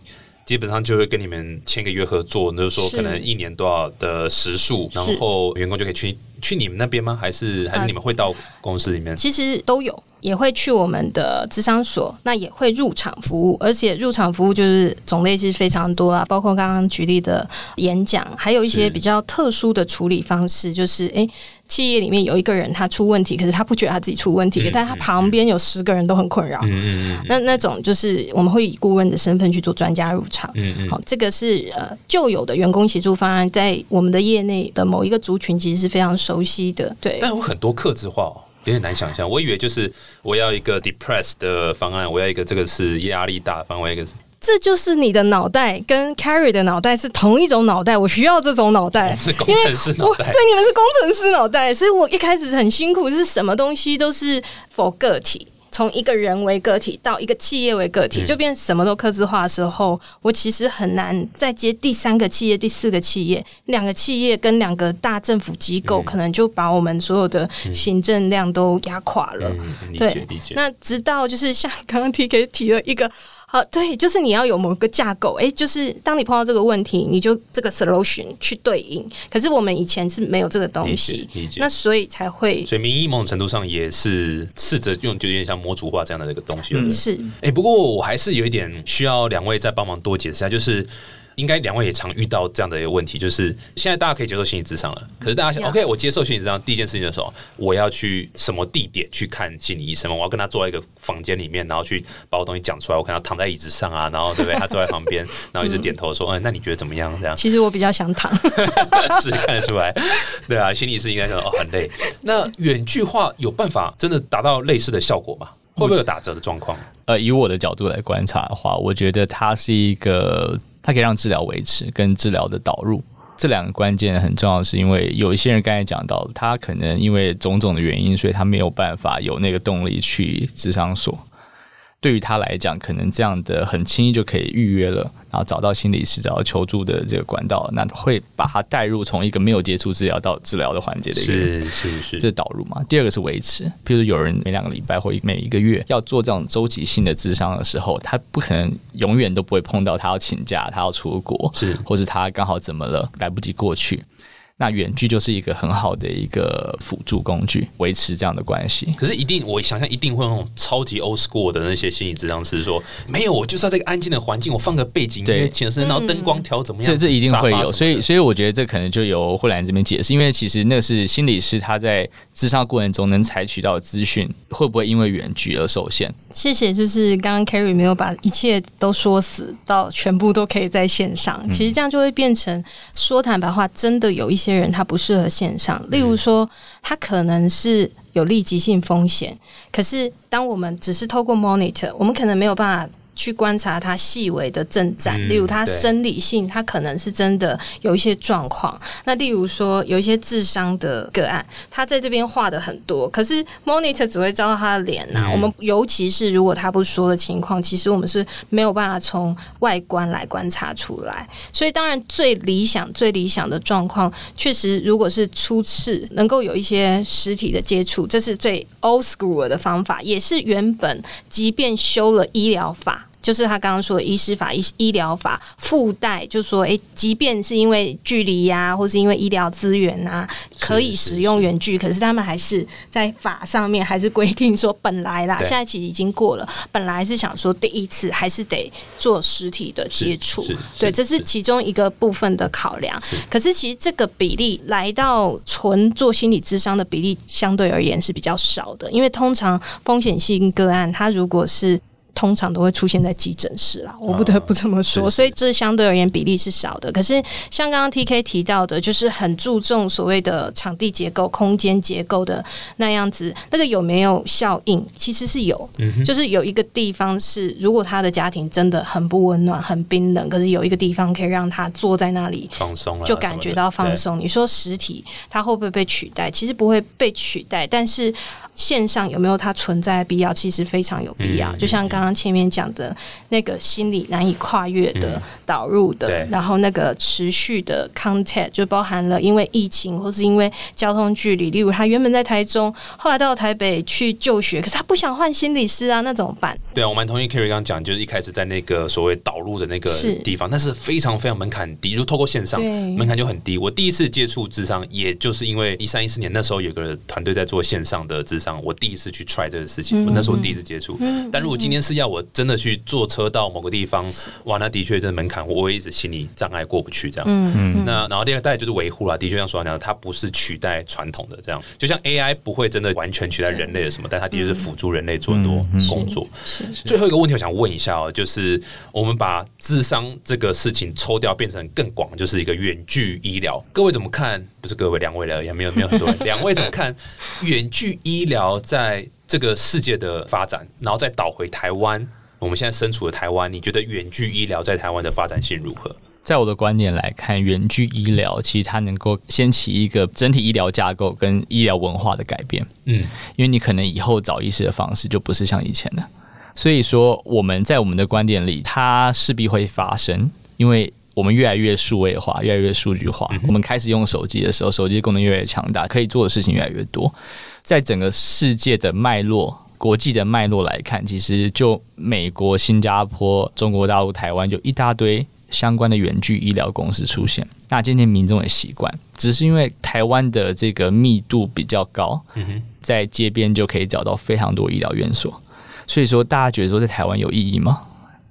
基本上就会跟你们签个约合作，就是说可能一年多少的时数，然后员工就可以去去你们那边吗？还是还是你们会到公司里面？其实都有，也会去我们的智商所，那也会入场服务，而且入场服务就是种类是非常多啊，包括刚刚举例的演讲，还有一些比较特殊的处理方式，就是诶。企业里面有一个人他出问题，可是他不觉得他自己出问题，但他旁边有十个人都很困扰。嗯嗯那那种就是我们会以顾问的身份去做专家入场。嗯嗯好，这个是呃旧有的员工协助方案，在我们的业内的某一个族群其实是非常熟悉的。对，但有很多克制化哦，有点难想象。我以为就是我要一个 depressed 的方案，我要一个这个是压力大方案，一个是。这就是你的脑袋跟 Carrie 的脑袋是同一种脑袋，我需要这种脑袋，是工程师脑袋。对，你们是工程师脑袋，所以我一开始很辛苦，是什么东西都是 for 个体，从一个人为个体到一个企业为个体，就变什么都刻字化的时候，我其实很难再接第三个企业、第四个企业，两个企业跟两个大政府机构，可能就把我们所有的行政量都压垮了。对，那直到就是像刚刚 T K 提了一个。好，对，就是你要有某个架构，哎，就是当你碰到这个问题，你就这个 solution 去对应。可是我们以前是没有这个东西，那所以才会，所以民意某种程度上也是试着用，就有点像模组化这样的一个东西。是，哎，不过我还是有一点需要两位再帮忙多解释一下，就是。应该两位也常遇到这样的一个问题，就是现在大家可以接受心理智商了，可是大家想，OK，我接受心理智商，第一件事情的时候，我要去什么地点去看心理医生吗？我要跟他坐在一个房间里面，然后去把我东西讲出来，我看他躺在椅子上啊，然后对不对？他坐在旁边，然后一直点头说，嗯，那你觉得怎么样？这样，其实我比较想躺，是看得出来，对啊，心理医生应该说哦很累。那远距化有办法真的达到类似的效果吗？会不会有打折的状况？呃，以我的角度来观察的话，我觉得它是一个。它可以让治疗维持跟治疗的导入这两个关键很重要，是因为有一些人刚才讲到，他可能因为种种的原因，所以他没有办法有那个动力去智商所。对于他来讲，可能这样的很轻易就可以预约了，然后找到心理师，找到求助的这个管道，那会把他带入从一个没有接触治疗到治疗的环节的一个是是是，这导入嘛。第二个是维持，譬如有人每两个礼拜或每一个月要做这种周期性的智商的时候，他不可能永远都不会碰到他要请假，他要出国，是，或是他刚好怎么了来不及过去。那远距就是一个很好的一个辅助工具，维持这样的关系。可是一定，我想象一定会有那种超级 old school 的那些心理治疗师说，没有，我就是要这个安静的环境，我放个背景音乐，请声，然后灯光调怎么样？这这一定会有，所以所以我觉得这可能就由慧兰这边解释，因为其实那是心理师他在智商过程中能采取到的资讯，会不会因为远距而受限？谢谢，就是刚刚 Carrie 没有把一切都说死，到全部都可以在线上，其实这样就会变成说坦白话，真的有一些。些人他不适合线上，例如说他可能是有立即性风险，可是当我们只是透过 monitor，我们可能没有办法。去观察他细微的症状，例如他生理性，他可能是真的有一些状况。那例如说有一些智商的个案，他在这边画的很多，可是 monitor 只会照到他的脸呐。我们尤其是如果他不说的情况，其实我们是没有办法从外观来观察出来。所以当然最理想、最理想的状况，确实如果是初次能够有一些实体的接触，这是最 old school 的方法，也是原本即便修了医疗法。就是他刚刚说的医师法、医医疗法附带，就说，哎，即便是因为距离呀，或是因为医疗资源啊，可以使用远距，可是他们还是在法上面还是规定说，本来啦，现在其实已经过了，本来是想说第一次还是得做实体的接触，对，这是其中一个部分的考量。可是其实这个比例来到纯做心理智商的比例，相对而言是比较少的，因为通常风险性个案，它如果是通常都会出现在急诊室啦，我不得不这么说，所以这相对而言比例是少的。可是像刚刚 T K 提到的，就是很注重所谓的场地结构、空间结构的那样子，那个有没有效应？其实是有，就是有一个地方是，如果他的家庭真的很不温暖、很冰冷，可是有一个地方可以让他坐在那里。放松了，就感觉到放松。你说实体它会不会被取代？其实不会被取代，但是线上有没有它存在的必要？其实非常有必要。嗯就像刚刚前面讲的那个心理难以跨越的、嗯导入的对，然后那个持续的 contact 就包含了因为疫情或是因为交通距离，例如他原本在台中，后来到台北去就学，可是他不想换心理师啊，那怎么办？对啊，我蛮同意 Kerry 刚刚讲，就是一开始在那个所谓导入的那个地方，但是非常非常门槛低，就透过线上门槛就很低。我第一次接触智商，也就是因为一三一四年那时候有个团队在做线上的智商，我第一次去 try 这个事情，我那时候第一次接触。但如果今天是要我真的去坐车到某个地方，哇，那的确这门槛我会一直心理障碍过不去这样。嗯嗯那然后第二代就是维护啦，的确像所讲的，它不是取代传统的这样，就像 AI 不会真的完全取代人类的什么，但它的确是辅助人类做很多工作。最后一个问题，我想问一下哦，就是我们把智商这个事情抽掉，变成更广，就是一个远距医疗。各位怎么看？不是各位，两位了，也没有没有很多人。两位怎么看远距医疗在这个世界的发展，然后再倒回台湾？我们现在身处的台湾，你觉得远距医疗在台湾的发展性如何？在我的观点来看，远距医疗其实它能够掀起一个整体医疗架构跟医疗文化的改变。嗯，因为你可能以后找医师的方式就不是像以前的，所以说我们在我们的观点里，它势必会发生，因为我们越来越数位化，越来越数据化，我们开始用手机的时候，手机功能越来越强大，可以做的事情越来越多，在整个世界的脉络。国际的脉络来看，其实就美国、新加坡、中国大陆、台湾，就一大堆相关的远距医疗公司出现。那今天民众也习惯，只是因为台湾的这个密度比较高，在街边就可以找到非常多医疗院所，所以说大家觉得说在台湾有意义吗？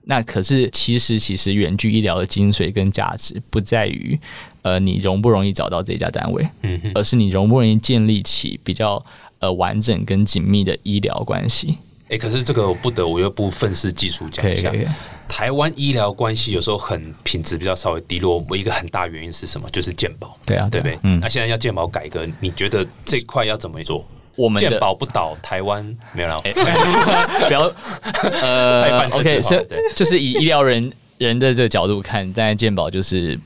那可是其实其实远距医疗的精髓跟价值不在于呃你容不容易找到这家单位，嗯，而是你容不容易建立起比较呃完整跟紧密的医疗关系。哎、可是这个我不得我又不愤世嫉俗讲一下台湾医疗关系有时候很品质比较稍微低落，一个很大原因是什么？就是健保，对啊，对不对？嗯那，现在要健保改革，你觉得这块要怎么做？健我们的保不倒，台湾没有了。不要 太呃，OK，是就是以医疗人人的这个角度看，当然健保就是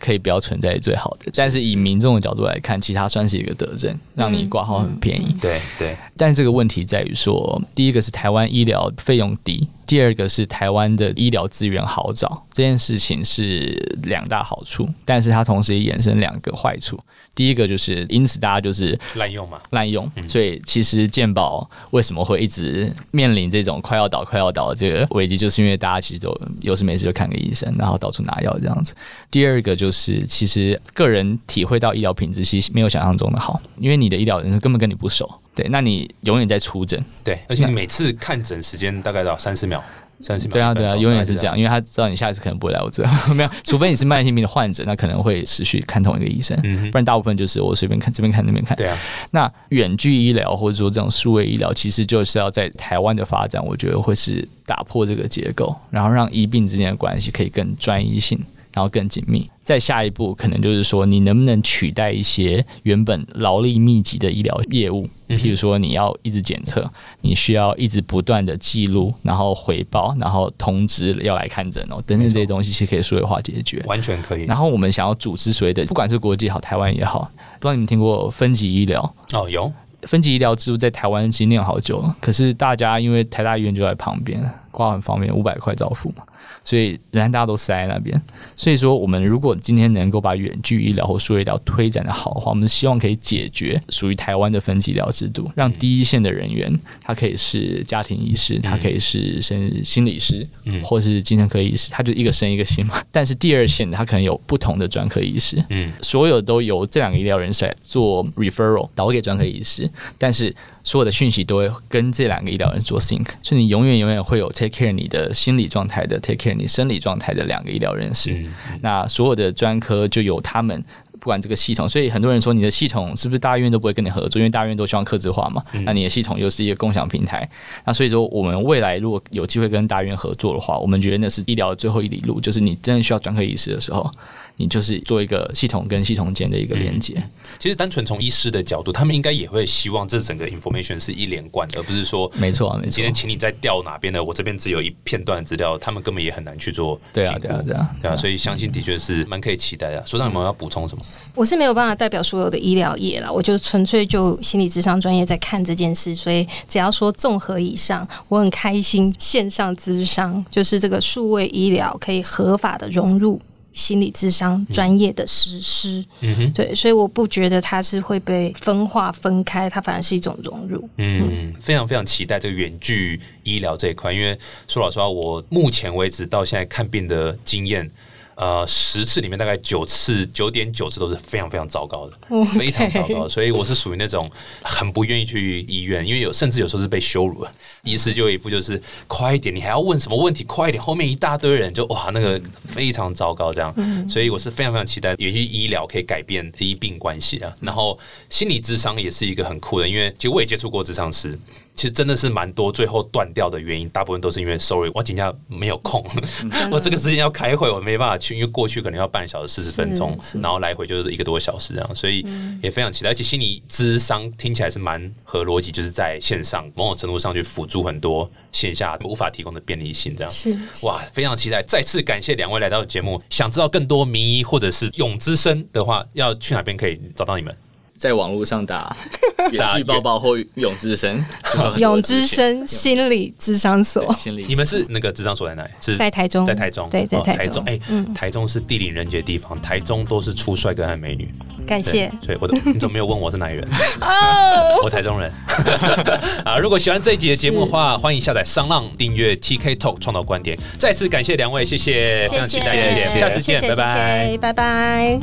可以不要存在最好的，但是以民众的角度来看，其实它算是一个德政，让你挂号很便宜。对对，但是这个问题在于说，第一个是台湾医疗费用低，第二个是台湾的医疗资源好找，这件事情是两大好处，但是它同时也衍生两个坏处。第一个就是因此大家就是滥用嘛。滥用，所以其实健保为什么会一直面临这种快要倒、快要倒的这个危机，就是因为大家其实都有事没事就看个医生，然后到处拿药这样子。第二个就是，其实个人体会到医疗品质其实没有想象中的好，因为你的医疗人员根本跟你不熟，对，那你永远在出诊，对，而且你每次看诊时间大概到三十秒，三十秒。对啊，对啊，永远是这样，。因为他知道你下一次可能不会来我这，没有，除非你是慢性病的患者，那可能会持续看同一个医生，嗯不然大部分就是我随便看这边看那边看。对啊，那远距医疗或者说这种数位医疗，其实就是要在台湾的发展，我觉得会是打破这个结构，然后让医病之间的关系可以更专一性，然后更紧密。再下一步，可能就是说，你能不能取代一些原本劳力密集的医疗业务，譬如说你要一直检测，你需要一直不断的记录，然后回报，然后通知要来看诊哦，等等这些东西是可以数位化解决。完全可以。然后我们想要组织所谓的，不管是国际也好，台湾也好，不知道你们听过分级医疗？哦，有分级医疗制度在台湾其实念好久了，可是大家因为台大医院就在旁边，挂很方便，五百块照付嘛，所以人家大家都塞在那边。所以说，我们如果今天能够把远距医疗或数位医疗推展的好的话，我们希望可以解决属于台湾的分级医疗制度，让第一线的人员他可以是家庭医师，他可以是心心理师，嗯。或是精神科医师，他就一个生一个心嘛。但是第二线的他可能有不同的专科医师，嗯，所有都由这两个医疗人士来做 referral 导给专科医师，但是所有的讯息都会跟这两个医疗人做 sync，所以你永远永远会有 take care 你的心理状态的 take care 你生理状态的两个医疗人士。嗯那所有的专科就有他们不管这个系统，所以很多人说你的系统是不是大医院都不会跟你合作，因为大医院都希望客制化嘛。那你的系统又是一个共享平台，那所以说我们未来如果有机会跟大医院合作的话，我们觉得那是医疗的最后一里路，就是你真的需要专科医师的时候。你就是做一个系统跟系统间的一个连接。其实单纯从医师的角度，他们应该也会希望这整个 information 是一连贯的，而不是说没错没错。今天请你再调哪边的，我这边只有一片段资料，他们根本也很难去做。对啊对啊对啊对啊，所以相信的确是蛮可以期待的。所长有没有要补充什么？我是没有办法代表所有的医疗业了，我就纯粹就心理智商专业在看这件事，所以只要说综合以上，我很开心线上智商就是这个数位医疗可以合法的融入。心理智商专业的实施，嗯哼，对，所以我不觉得它是会被分化分开，它反而是一种融入。嗯，非常非常期待这个远距医疗这一块，因为说老实话，我目前为止到现在看病的经验。呃，十次里面大概九次，九点九次都是非常非常糟糕的，非常糟糕。所以我是属于那种很不愿意去医院，因为有甚至有时候是被羞辱了。医师就一副就是快一点，你还要问什么问题？快一点，后面一大堆人就哇，那个非常糟糕这样。所以我是非常非常期待，也许医疗可以改变医病关系啊。然后心理智商也是一个很酷的，因为其实我也接触过智商师。其实真的是蛮多，最后断掉的原因，大部分都是因为 sorry，我今天没有空，我这个时间要开会，我没办法去，因为过去可能要半小时四十分钟，然后来回就是一个多小时这样，所以也非常期待。而且心理智商听起来是蛮合逻辑，就是在线上某种程度上去辅助很多线下无法提供的便利性，这样是哇，非常期待。再次感谢两位来到节目，想知道更多名医或者是永之声的话，要去哪边可以找到你们？在网络上打 “远距抱抱 ”或“永之声”，永之声心理智商所。心理，你们是那个智商所在哪里？是在台中，在台中。对，在台中。哎，台中是地灵人杰的地方，台中都是出帅哥和美女。感谢。所以我的，你怎么没有问我是哪里人？哦，我台中人。啊，如果喜欢这一集的节目的话，欢迎下载商浪订阅 TK Talk 创造观点。再次感谢两位，谢谢，非常期待，谢谢，下次见，拜拜，拜拜。